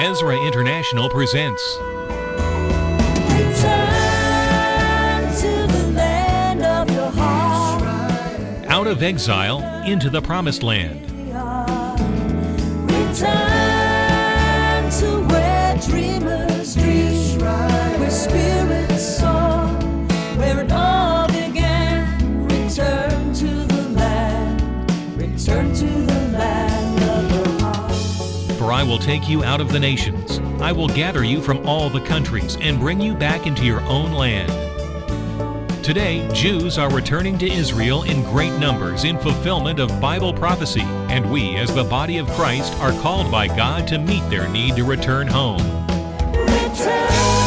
Ezra International presents Return to the land of your heart. Out of Exile into the Promised Land. Return will take you out of the nations. I will gather you from all the countries and bring you back into your own land. Today, Jews are returning to Israel in great numbers in fulfillment of Bible prophecy, and we, as the body of Christ, are called by God to meet their need to return home. Return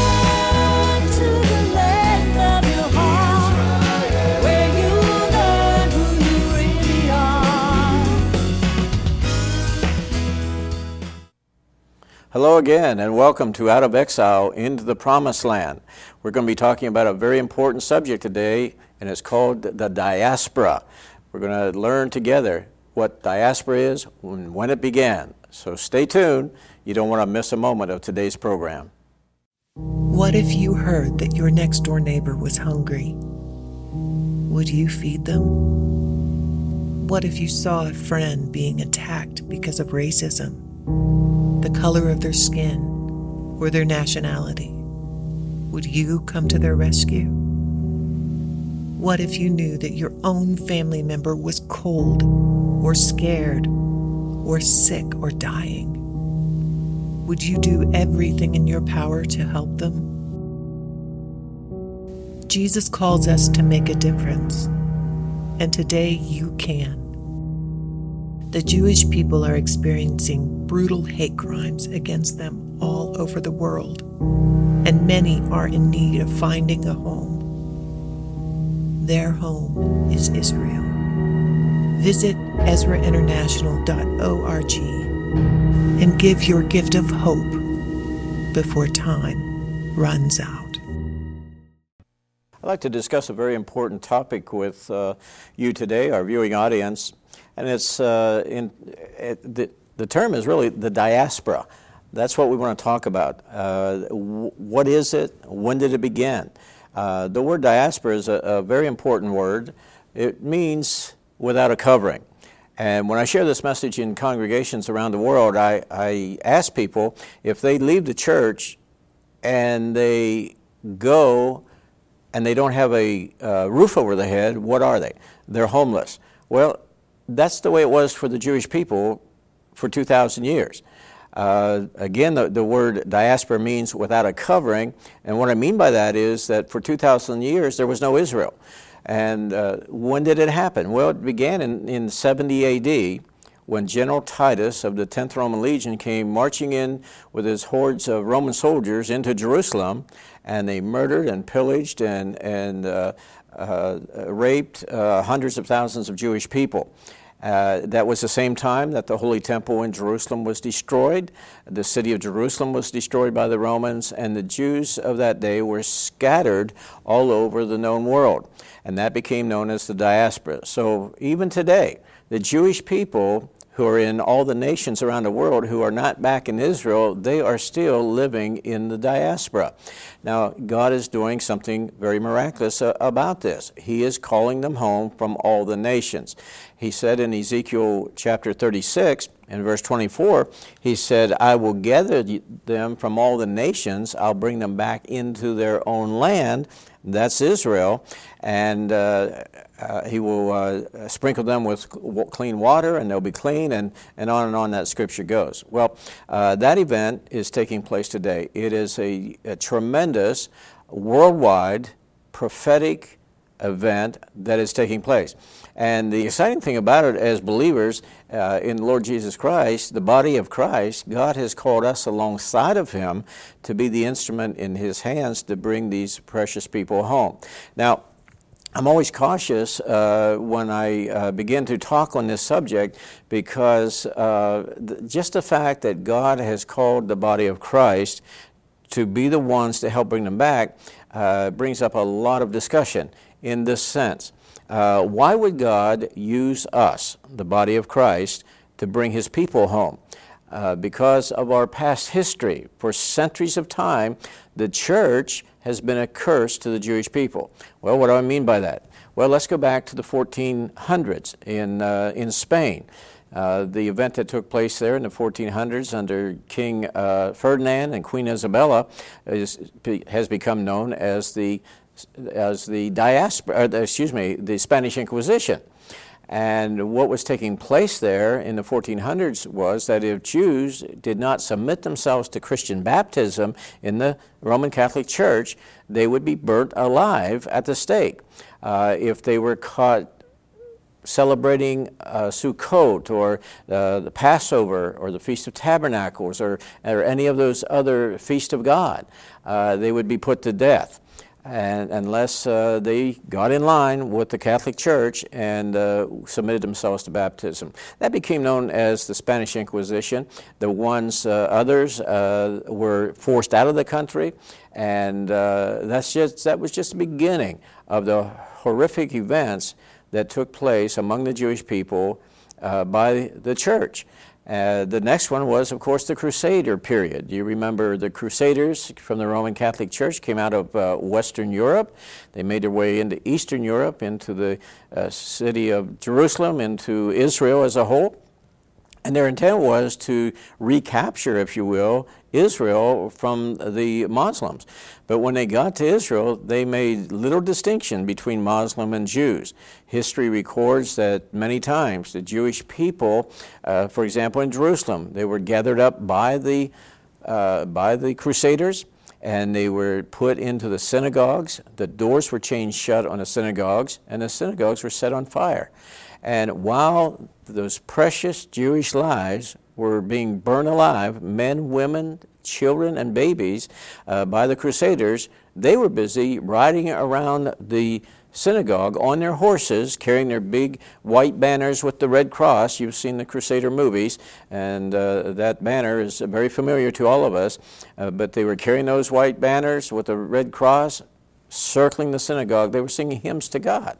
Hello again, and welcome to Out of Exile into the Promised Land. We're going to be talking about a very important subject today, and it's called the diaspora. We're going to learn together what diaspora is and when it began. So stay tuned. You don't want to miss a moment of today's program. What if you heard that your next door neighbor was hungry? Would you feed them? What if you saw a friend being attacked because of racism, the color of their skin, or their nationality? Would you come to their rescue? What if you knew that your own family member was cold, or scared, or sick, or dying? Would you do everything in your power to help them? Jesus calls us to make a difference, and today you can. The Jewish people are experiencing brutal hate crimes against them all over the world, and many are in need of finding a home. Their home is Israel. Visit EzraInternational.org and give your gift of hope before time runs out. I'd like to discuss a very important topic with uh, you today, our viewing audience, and it's uh, in, it, the, the term is really the diaspora. That's what we want to talk about. Uh, what is it? When did it begin? Uh, the word diaspora is a, a very important word. It means without a covering. And when I share this message in congregations around the world, I, I ask people if they leave the church and they go and they don't have a uh, roof over their head, what are they? They're homeless. Well, that's the way it was for the Jewish people for 2,000 years. Uh, again, the, the word diaspora means without a covering, and what I mean by that is that for 2,000 years there was no Israel. And uh, when did it happen? Well, it began in, in 70 AD when General Titus of the 10th Roman Legion came marching in with his hordes of Roman soldiers into Jerusalem, and they murdered and pillaged and, and uh, uh, raped uh, hundreds of thousands of Jewish people. Uh, that was the same time that the Holy Temple in Jerusalem was destroyed. The city of Jerusalem was destroyed by the Romans, and the Jews of that day were scattered all over the known world. And that became known as the diaspora. So even today, the Jewish people who are in all the nations around the world who are not back in Israel, they are still living in the diaspora. Now, God is doing something very miraculous about this. He is calling them home from all the nations. He said in Ezekiel chapter 36, in verse 24, he said, I will gather them from all the nations, I'll bring them back into their own land. That's Israel. And uh, uh, he will uh, sprinkle them with clean water and they'll be clean, and, and on and on that scripture goes. Well, uh, that event is taking place today. It is a, a tremendous, worldwide, prophetic event that is taking place. And the exciting thing about it, as believers uh, in Lord Jesus Christ, the body of Christ, God has called us alongside of Him to be the instrument in His hands to bring these precious people home. Now, I'm always cautious uh, when I uh, begin to talk on this subject because uh, th- just the fact that God has called the body of Christ to be the ones to help bring them back uh, brings up a lot of discussion in this sense. Uh, why would God use us, the body of Christ, to bring his people home? Uh, because of our past history. For centuries of time, the church has been a curse to the Jewish people. Well, what do I mean by that? Well, let's go back to the 1400s in, uh, in Spain. Uh, the event that took place there in the 1400s under King uh, Ferdinand and Queen Isabella is, has become known as the, as the diaspora, uh, excuse me, the Spanish Inquisition. And what was taking place there in the 1400s was that if Jews did not submit themselves to Christian baptism in the Roman Catholic Church, they would be burnt alive at the stake. Uh, if they were caught celebrating uh, Sukkot or uh, the Passover or the Feast of Tabernacles or, or any of those other feasts of God, uh, they would be put to death and unless uh, they got in line with the Catholic Church and uh, submitted themselves to baptism. That became known as the Spanish Inquisition. The ones, uh, others, uh, were forced out of the country, and uh, that's just, that was just the beginning of the horrific events that took place among the Jewish people uh, by the church. Uh, the next one was, of course, the Crusader period. You remember the Crusaders from the Roman Catholic Church came out of uh, Western Europe. They made their way into Eastern Europe, into the uh, city of Jerusalem, into Israel as a whole. And their intent was to recapture, if you will, Israel from the Muslims. But when they got to Israel, they made little distinction between Muslim and Jews. History records that many times the Jewish people, uh, for example, in Jerusalem, they were gathered up by the, uh, by the Crusaders and they were put into the synagogues. The doors were chained shut on the synagogues, and the synagogues were set on fire. And while those precious Jewish lives were being burned alive, men, women, children, and babies, uh, by the Crusaders, they were busy riding around the synagogue on their horses, carrying their big white banners with the red cross. You've seen the Crusader movies, and uh, that banner is very familiar to all of us. Uh, but they were carrying those white banners with the red cross, circling the synagogue. They were singing hymns to God.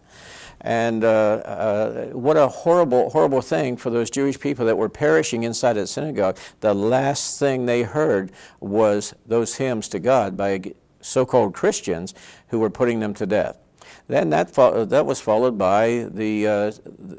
And uh, uh, what a horrible, horrible thing for those Jewish people that were perishing inside that synagogue. The last thing they heard was those hymns to God by so called Christians who were putting them to death. Then that, fo- that was followed by the, uh,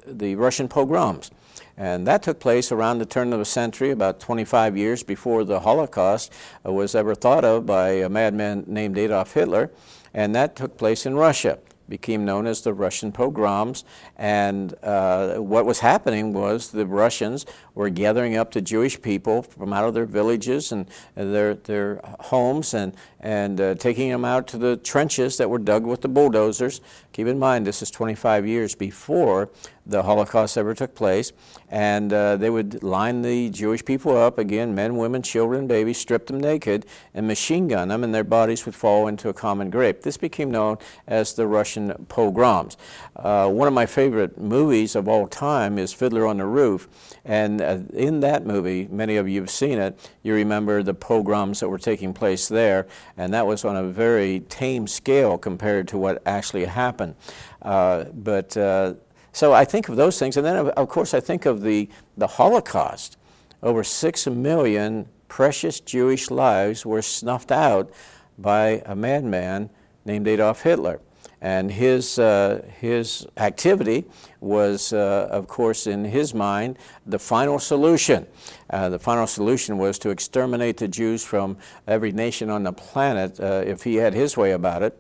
the Russian pogroms. And that took place around the turn of the century, about 25 years before the Holocaust uh, was ever thought of by a madman named Adolf Hitler. And that took place in Russia became known as the Russian pogroms. And uh, what was happening was the Russians were gathering up the Jewish people from out of their villages and, their, their homes and, and uh, taking them out to the trenches that were dug with the bulldozers. Keep in mind, this is 25 years before the Holocaust ever took place. And uh, they would line the Jewish people up, again, men, women, children, babies, strip them naked, and machine gun them, and their bodies would fall into a common grave. This became known as the Russian pogroms. Uh, one of my favorite movies of all time is Fiddler on the Roof. And uh, in that movie, many of you have seen it, you remember the pogroms that were taking place there, and that was on a very tame scale compared to what actually happened. Uh, but uh, so I think of those things, and then of course I think of the, the Holocaust. Over six million precious Jewish lives were snuffed out by a madman named Adolf Hitler. And his, uh, his activity was, uh, of course, in his mind, the final solution. Uh, the final solution was to exterminate the Jews from every nation on the planet uh, if he had his way about it.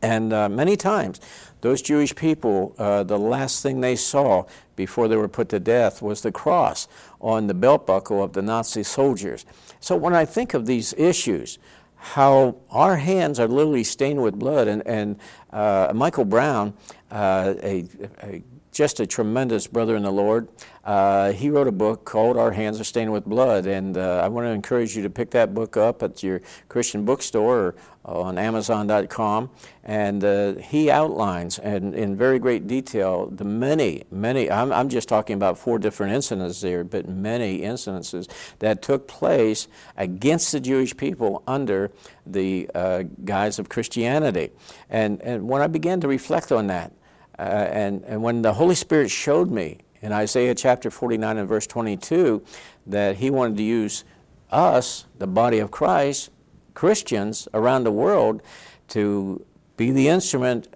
And uh, many times, those Jewish people, uh, the last thing they saw before they were put to death was the cross on the belt buckle of the Nazi soldiers. So when I think of these issues, how our hands are literally stained with blood, and, and uh, Michael Brown, uh, a, a just a tremendous brother in the Lord. Uh, he wrote a book called Our Hands Are Stained with Blood, and uh, I want to encourage you to pick that book up at your Christian bookstore or on Amazon.com. And uh, he outlines and in very great detail the many, many, I'm, I'm just talking about four different incidents there, but many incidences that took place against the Jewish people under the uh, guise of Christianity. And, and when I began to reflect on that, uh, and, and when the Holy Spirit showed me in Isaiah chapter 49 and verse 22 that he wanted to use us, the body of Christ, Christians around the world, to be the instrument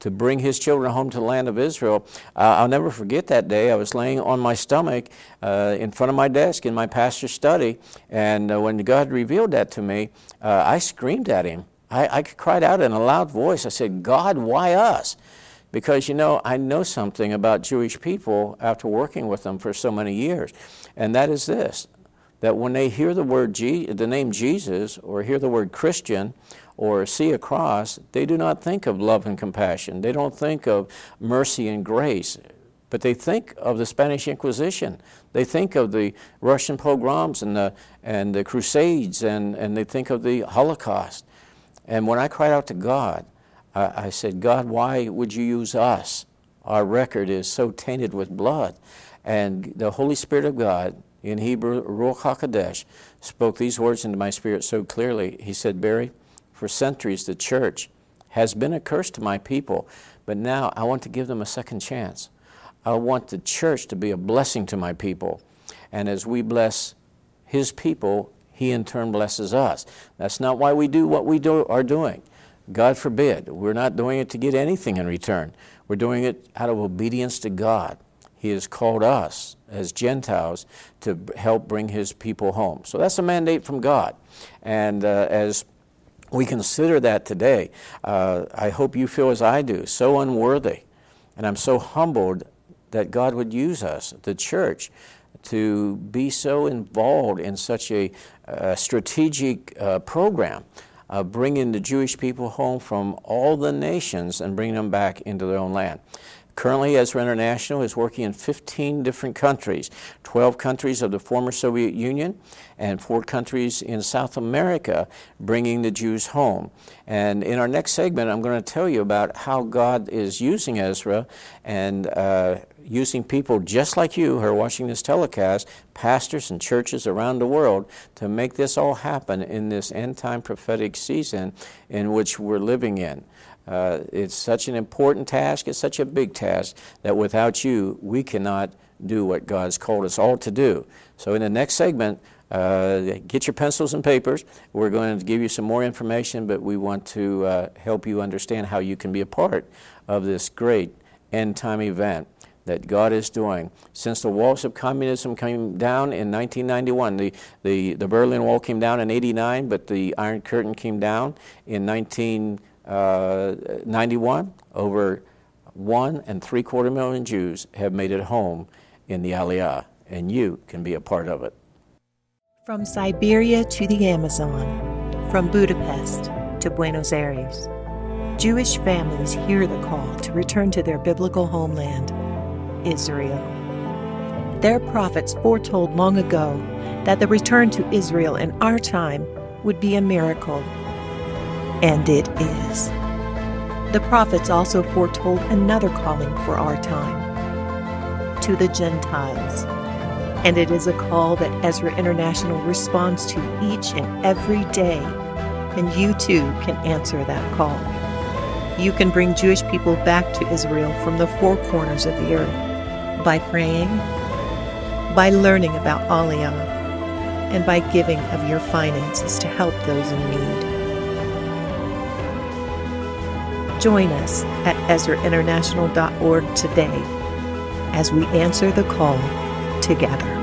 to bring his children home to the land of Israel. Uh, I'll never forget that day. I was laying on my stomach uh, in front of my desk in my pastor's study, and uh, when God revealed that to me, uh, I screamed at him. I, I cried out in a loud voice. I said, God, why us? Because, you know, I know something about Jewish people after working with them for so many years, and that is this that when they hear the word Je- the name Jesus or hear the word Christian or see a cross, they do not think of love and compassion. They don't think of mercy and grace, but they think of the Spanish Inquisition. They think of the Russian pogroms and the, and the Crusades, and, and they think of the Holocaust. And when I cried out to God, I, said, God, why would you use us? Our record is so tainted with blood. And the Holy Spirit of God, in Hebrew, Ruach HaKodesh, spoke these words into my spirit so clearly. He said, Barry, for centuries the church has been a curse to my people, but now I want to give them a second chance. I want the church to be a blessing to my people. And as we bless his people, he in turn blesses us. That's not why we do what we do, are doing. God forbid. We're not doing it to get anything in return. We're doing it out of obedience to God. He has called us as Gentiles to help bring His people home. So that's a mandate from God. And uh, as we consider that today, uh, I hope you feel as I do, so unworthy. And I'm so humbled that God would use us, the church, to be so involved in such a, a strategic uh, program uh, bringing the Jewish people home from all the nations and bringing them back into their own land. Currently, Ezra International is working in 15 different countries 12 countries of the former Soviet Union and four countries in South America, bringing the Jews home. And in our next segment, I'm going to tell you about how God is using Ezra and uh, using people just like you who are watching this telecast, pastors and churches around the world, to make this all happen in this end time prophetic season in which we're living in. Uh, it's such an important task, it's such a big task that without you, we cannot do what God's called us all to do. So, in the next segment, uh, get your pencils and papers. We're going to give you some more information, but we want to uh, help you understand how you can be a part of this great end time event that God is doing. Since the walls of communism came down in 1991, the, the, the Berlin Wall came down in 89, but the Iron Curtain came down in 1991. Uh, Over one and three quarter million Jews have made it home in the Aliyah, and you can be a part of it. From Siberia to the Amazon, from Budapest to Buenos Aires, Jewish families hear the call to return to their biblical homeland, Israel. Their prophets foretold long ago that the return to Israel in our time would be a miracle. And it is. The prophets also foretold another calling for our time to the Gentiles and it is a call that Ezra International responds to each and every day, and you too can answer that call. You can bring Jewish people back to Israel from the four corners of the earth by praying, by learning about Aliyah, and by giving of your finances to help those in need. Join us at EzraInternational.org today as we answer the call together.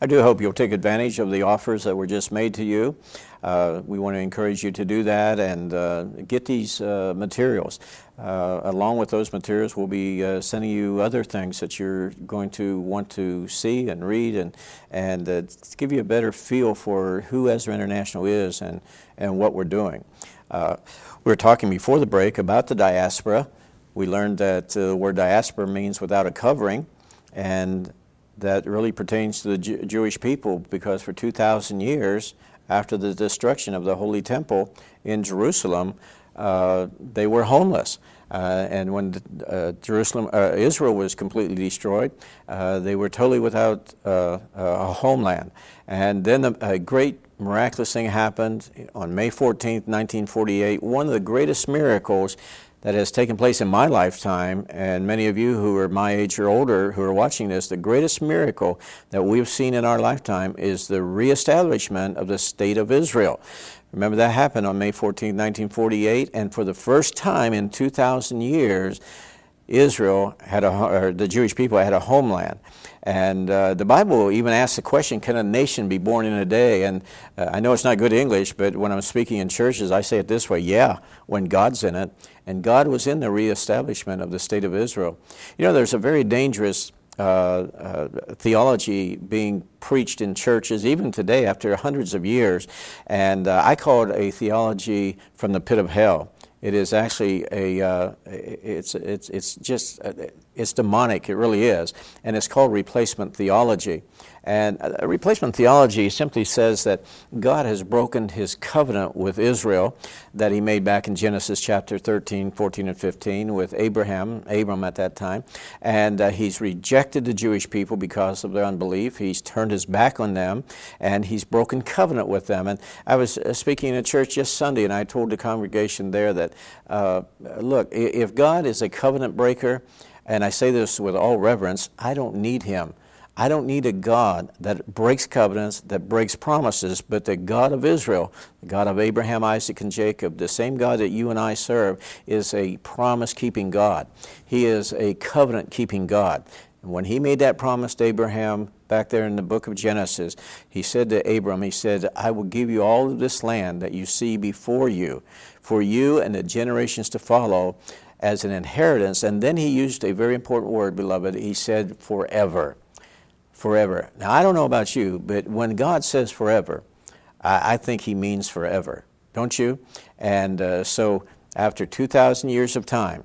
I do hope you'll take advantage of the offers that were just made to you. Uh, we want to encourage you to do that and uh, get these uh, materials. Uh, along with those materials, we'll be uh, sending you other things that you're going to want to see and read and, and uh, give you a better feel for who Ezra International is and, and what we're doing. we were talking before the break about the diaspora. We learned that the word diaspora means without a covering, and that really pertains to the Jew- Jewish people because for 2,000 years after the destruction of the Holy Temple in Jerusalem, uh, they were homeless. Uh, and when uh, Jerusalem, uh, Israel was completely destroyed, uh, they were totally without uh, a homeland. And then the, a great miraculous thing happened on May 14, 1948. One of the greatest miracles that has taken place in my lifetime, and many of you who are my age or older who are watching this, the greatest miracle that we've seen in our lifetime is the reestablishment of the state of Israel. Remember that happened on May 14, 1948, and for the first time in 2,000 years, Israel had a, or the Jewish people had a homeland. And uh, the Bible even asks the question, can a nation be born in a day? And uh, I know it's not good English, but when I'm speaking in churches, I say it this way yeah, when God's in it. And God was in the reestablishment of the state of Israel. You know, there's a very dangerous uh, uh, theology being preached in churches, even today after hundreds of years. And uh, I call it a theology from the pit of hell. It is actually a, uh, it's, it's, it's just, uh, it's demonic, it really is. And it's called replacement theology. And replacement theology simply says that God has broken his covenant with Israel that he made back in Genesis chapter 13, 14, and 15 with Abraham, Abram at that time. And uh, he's rejected the Jewish people because of their unbelief. He's turned his back on them and he's broken covenant with them. And I was uh, speaking in a church just Sunday and I told the congregation there that, uh, look, if God is a covenant breaker, and I say this with all reverence, I don't need him. I don't need a God that breaks covenants, that breaks promises, but the God of Israel, the God of Abraham, Isaac, and Jacob, the same God that you and I serve, is a promise keeping God. He is a covenant keeping God. And when he made that promise to Abraham back there in the book of Genesis, he said to Abram, He said, I will give you all of this land that you see before you, for you and the generations to follow as an inheritance. And then he used a very important word, beloved. He said, forever forever. Now, I don't know about you, but when God says forever, I, I think He means forever, don't you? And uh, so, after 2,000 years of time,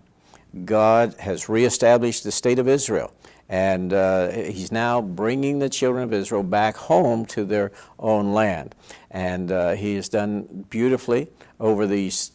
God has reestablished the state of Israel. And uh, he's now bringing the children of Israel back home to their own land. And uh, he has done beautifully over these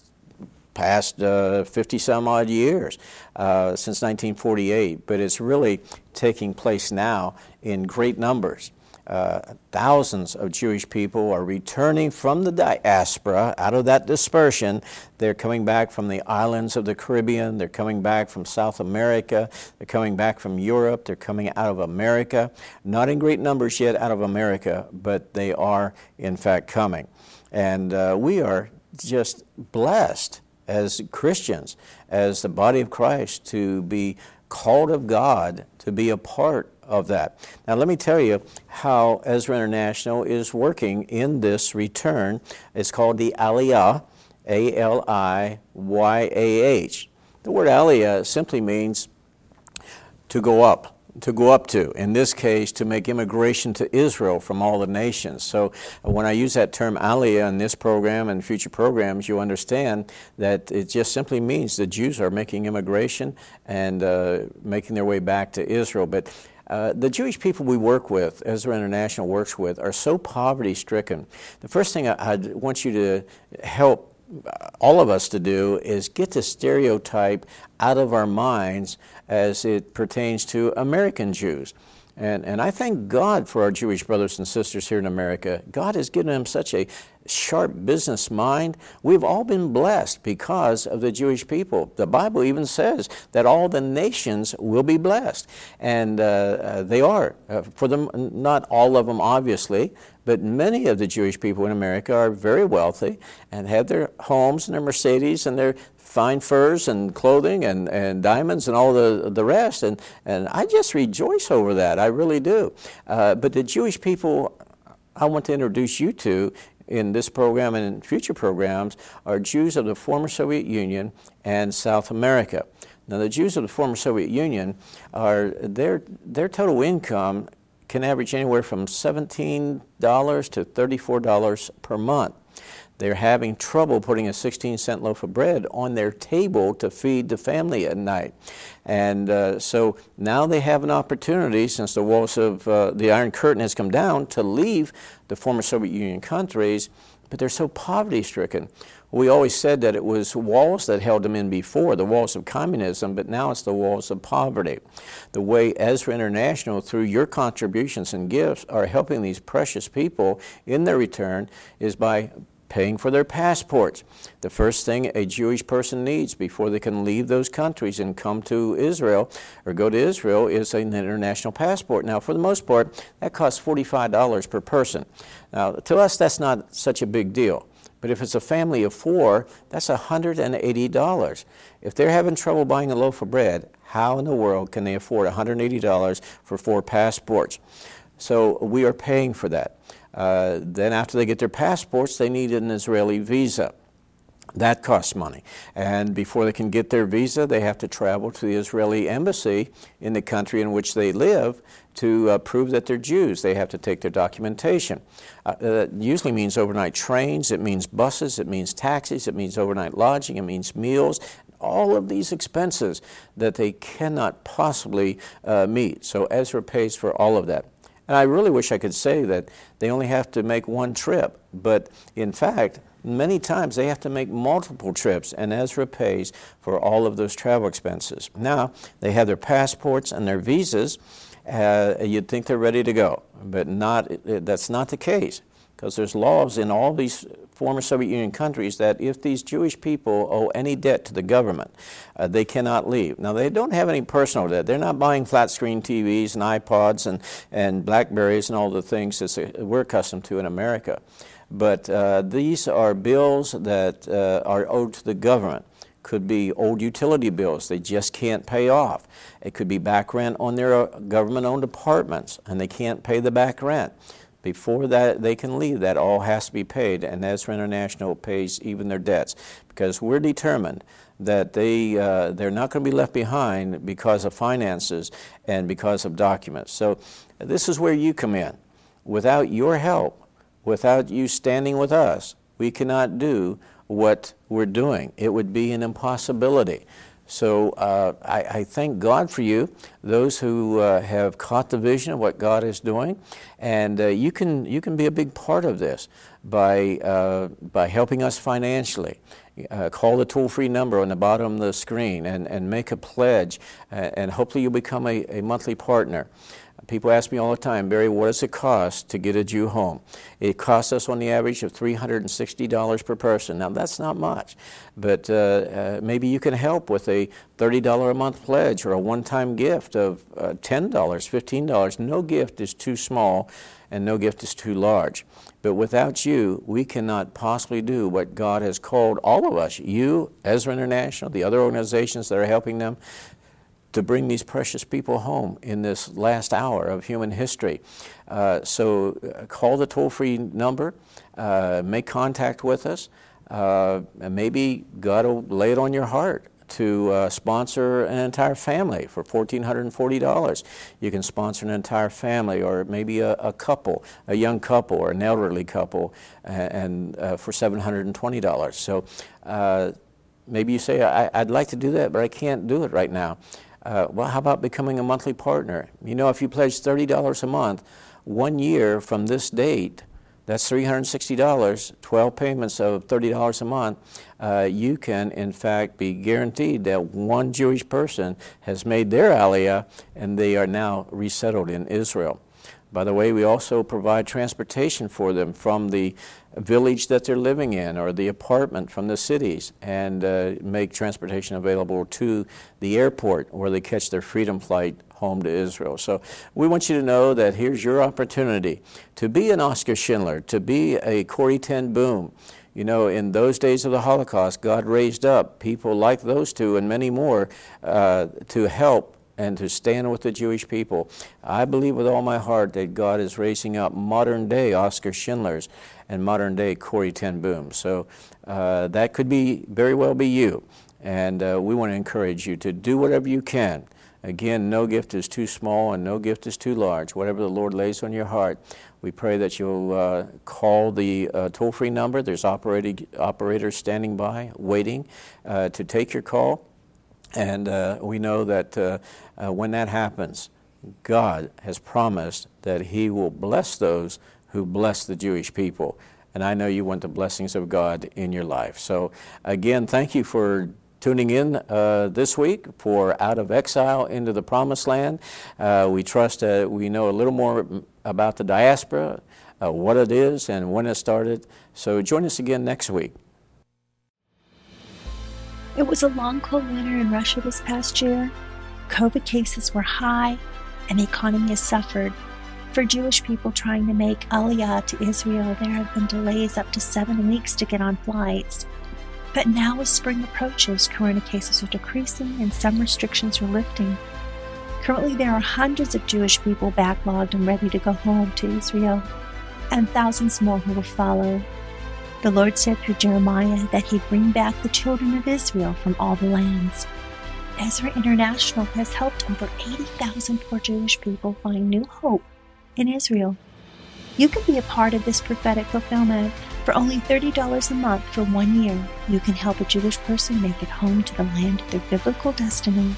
past uh, 50 some odd years uh, since 1948, but it's really taking place now in great numbers. Uh, thousands of Jewish people are returning from the diaspora, out of that dispersion. They're coming back from the islands of the Caribbean, they're coming back from South America, they're coming back from Europe, they're coming out of America. Not in great numbers yet out of America, but they are in fact coming. And uh, we are just blessed as Christians, as the body of Christ, to be called of God to be a part of that. Now, let me tell you how Ezra International is working in this return. It's called the Aliyah, A L I Y A H. The word Aliyah simply means to go up to go up to. In this case, to make immigration to Israel from all the nations. So when I use that term aliyah in this program and future programs, you understand that it just simply means the Jews are making immigration and uh, making their way back to Israel. But uh, the Jewish people we work with, Ezra International works with, are so poverty stricken. The first thing I, would want you to help all of us to do is get the stereotype out of our minds as it pertains to American Jews. And, and I thank God for our Jewish brothers and sisters here in America. God has given them such a sharp business mind. We've all been blessed because of the Jewish people. The Bible even says that all the nations will be blessed. And uh, uh, they are. Uh, for them, not all of them, obviously, but many of the Jewish people in America are very wealthy and have their homes and their Mercedes and their fine furs and clothing and, and diamonds and all the, the rest. And, and I just rejoice over that. I really do. Uh, but the Jewish people I want to introduce you to in this program and in future programs are Jews of the former Soviet Union and South America. Now, the Jews of the former Soviet Union are their their total income can average anywhere from $17 to $34 per month. They're having trouble putting a 16 cent loaf of bread on their table to feed the family at night. And uh, so now they have an opportunity, since the walls of uh, the Iron Curtain has come down, to leave the former Soviet Union countries, but they're so poverty stricken. We always said that it was walls that held them in before, the walls of communism, but now it's the walls of poverty. The way Ezra International, through your contributions and gifts, are helping these precious people in their return is by paying for their passports. The first thing a Jewish person needs before they can leave those countries and come to Israel or go to Israel is an international passport. Now, for the most part, that costs $45 per person. Now, to us, that's not such a big deal. But if it's a family of four, that's $180. If they're having trouble buying a loaf of bread, how in the world can they afford $180 for four passports? So we are paying for that. Uh, then, after they get their passports, they need an Israeli visa. That costs money. And before they can get their visa, they have to travel to the Israeli embassy in the country in which they live to uh, prove that they're Jews. They have to take their documentation. Uh, that usually means overnight trains, it means buses, it means taxis, it means overnight lodging, it means meals, all of these expenses that they cannot possibly uh, meet. So Ezra pays for all of that. And I really wish I could say that they only have to make one trip, but in fact, many times they have to make multiple trips, and Ezra pays for all of those travel expenses. Now, they have their passports and their visas. Uh, you'd think they're ready to go, but not, that's not the case because there's laws in all these former Soviet Union countries that if these Jewish people owe any debt to the government, uh, they cannot leave. Now, they don't have any personal debt. They're not buying flat screen TVs and iPods and, and Blackberries and all the things that we're accustomed to in America. But uh, these are bills that uh, are owed to the government could be old utility bills they just can't pay off. It could be back rent on their uh, government owned apartments and they can't pay the back rent. Before that they can leave, that all has to be paid, and Ezra International pays even their debts because we're determined that they, uh, they're not going to be left behind because of finances and because of documents. So this is where you come in. Without your help, without you standing with us, we cannot do what we're doing. It would be an impossibility. So uh, I, I, thank God for you, those who uh, have caught the vision of what God is doing, and uh, you can you can be a big part of this by uh, by helping us financially. Uh, call the toll-free number on the bottom of the screen and, and make a pledge, uh, and hopefully you'll become a, a monthly partner. People ask me all the time, Barry, what does it cost to get a Jew home? It costs us on the average of $360 per person. Now, that's not much, but uh, uh, maybe you can help with a $30 a month pledge or a one time gift of uh, $10, $15. No gift is too small and no gift is too large. But without you, we cannot possibly do what God has called all of us, you, Ezra International, the other organizations that are helping them, to bring these precious people home in this last hour of human history. Uh, so uh, call the toll free number, uh, make contact with us, uh, and maybe God will lay it on your heart to uh, sponsor an entire family for $1,440. You can sponsor an entire family or maybe a, a couple, a young couple or an elderly couple, and, and uh, for $720. So maybe you say, I, would like to do that, but I can't do it right now. Uh, well, how about becoming a monthly partner? You know, if you pledge $30 a month, one year from this date, that's $360, 12 payments of $30 a month, uh, you can in fact be guaranteed that one Jewish person has made their aliyah and they are now resettled in Israel. By the way, we also provide transportation for them from the village that they're living in or the apartment from the cities and uh, make transportation available to the airport where they catch their freedom flight home to Israel. So we want you to know that here's your opportunity to be an Oscar Schindler, to be a Corrie ten Boom. You know, in those days of the Holocaust, God raised up people like those two and many more uh, to help and to stand with the Jewish people. I believe with all my heart that God is raising up modern day Oscar Schindlers and modern day Corrie ten Boom. So uh, that could be very well be you. And uh, we want to encourage you to do whatever you can. Again, no gift is too small and no gift is too large. Whatever the Lord lays on your heart, we pray that you'll uh, call the uh, toll free number. There's operating, operators standing by, waiting uh, to take your call. And uh, we know that uh, uh, when that happens, God has promised that He will bless those who bless the Jewish people. And I know you want the blessings of God in your life. So, again, thank you for tuning in uh, this week for Out of Exile into the Promised Land. Uh, we trust we know a little more about the diaspora, uh, what it is, and when it started. So join us again next week. It was a long, cold winter in Russia this past year. COVID cases were high, and the economy has suffered. For Jewish people trying to make Aliyah to Israel, there have been delays up to seven weeks to get on flights. But now, as spring approaches, corona cases are decreasing and some restrictions are lifting. Currently, there are hundreds of Jewish people backlogged and ready to go home to Israel, and thousands more who will follow. The Lord said through Jeremiah that He'd bring back the children of Israel from all the lands. Ezra International has helped over 80,000 poor Jewish people find new hope in Israel. You can be a part of this prophetic fulfillment. For only $30 a month for one year, you can help a Jewish person make it home to the land of their biblical destiny.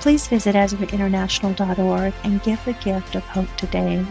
Please visit EzraInternational.org and give the gift of hope today.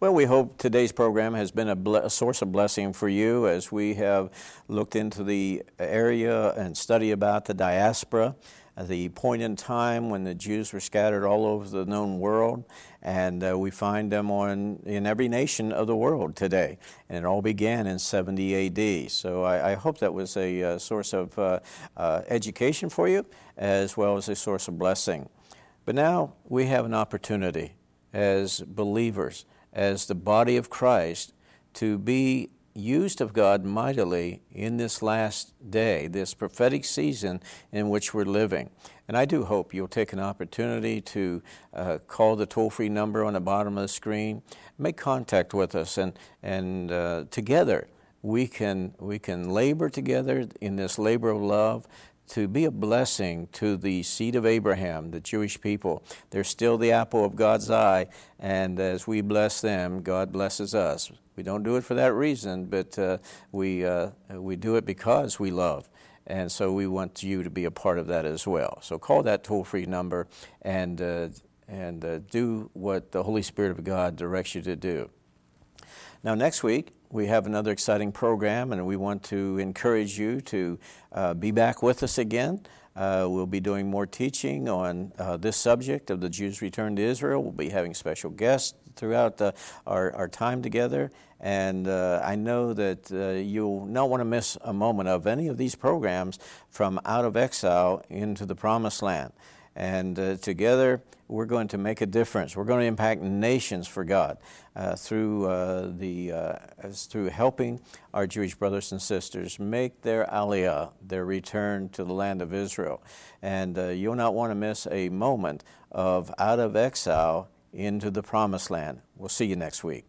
Well, we hope today's program has been a, ble- a, source of blessing for you as we have looked into the area and study about the diaspora, the point in time when the Jews were scattered all over the known world, and uh, we find them on in every nation of the world today. And it all began in 70 AD. So I, I hope that was a, uh, source of uh, uh, education for you as well as a source of blessing. But now we have an opportunity as believers as the body of Christ to be used of God mightily in this last day, this prophetic season in which we're living. And I do hope you'll take an opportunity to uh, call the toll free number on the bottom of the screen, make contact with us, and, and uh, together we can, we can labor together in this labor of love to be a blessing to the seed of Abraham, the Jewish people. They're still the apple of God's eye, and as we bless them, God blesses us. We don't do it for that reason, but uh, we, uh, we do it because we love. And so we want you to be a part of that as well. So call that toll free number and, uh, and uh, do what the Holy Spirit of God directs you to do. Now, next week, we have another exciting program, and we want to encourage you to uh, be back with us again. Uh, we'll be doing more teaching on uh, this subject of the Jews' return to Israel. We'll be having special guests throughout our, our time together. And uh, I know that uh, you'll not want to miss a moment of any of these programs from out of exile into the promised land. And uh, together, we're going to make a difference. We're going to impact nations for God uh, through, uh, the, uh, through helping our Jewish brothers and sisters make their aliyah, their return to the land of Israel. And uh, you'll not want to miss a moment of out of exile into the promised land. We'll see you next week.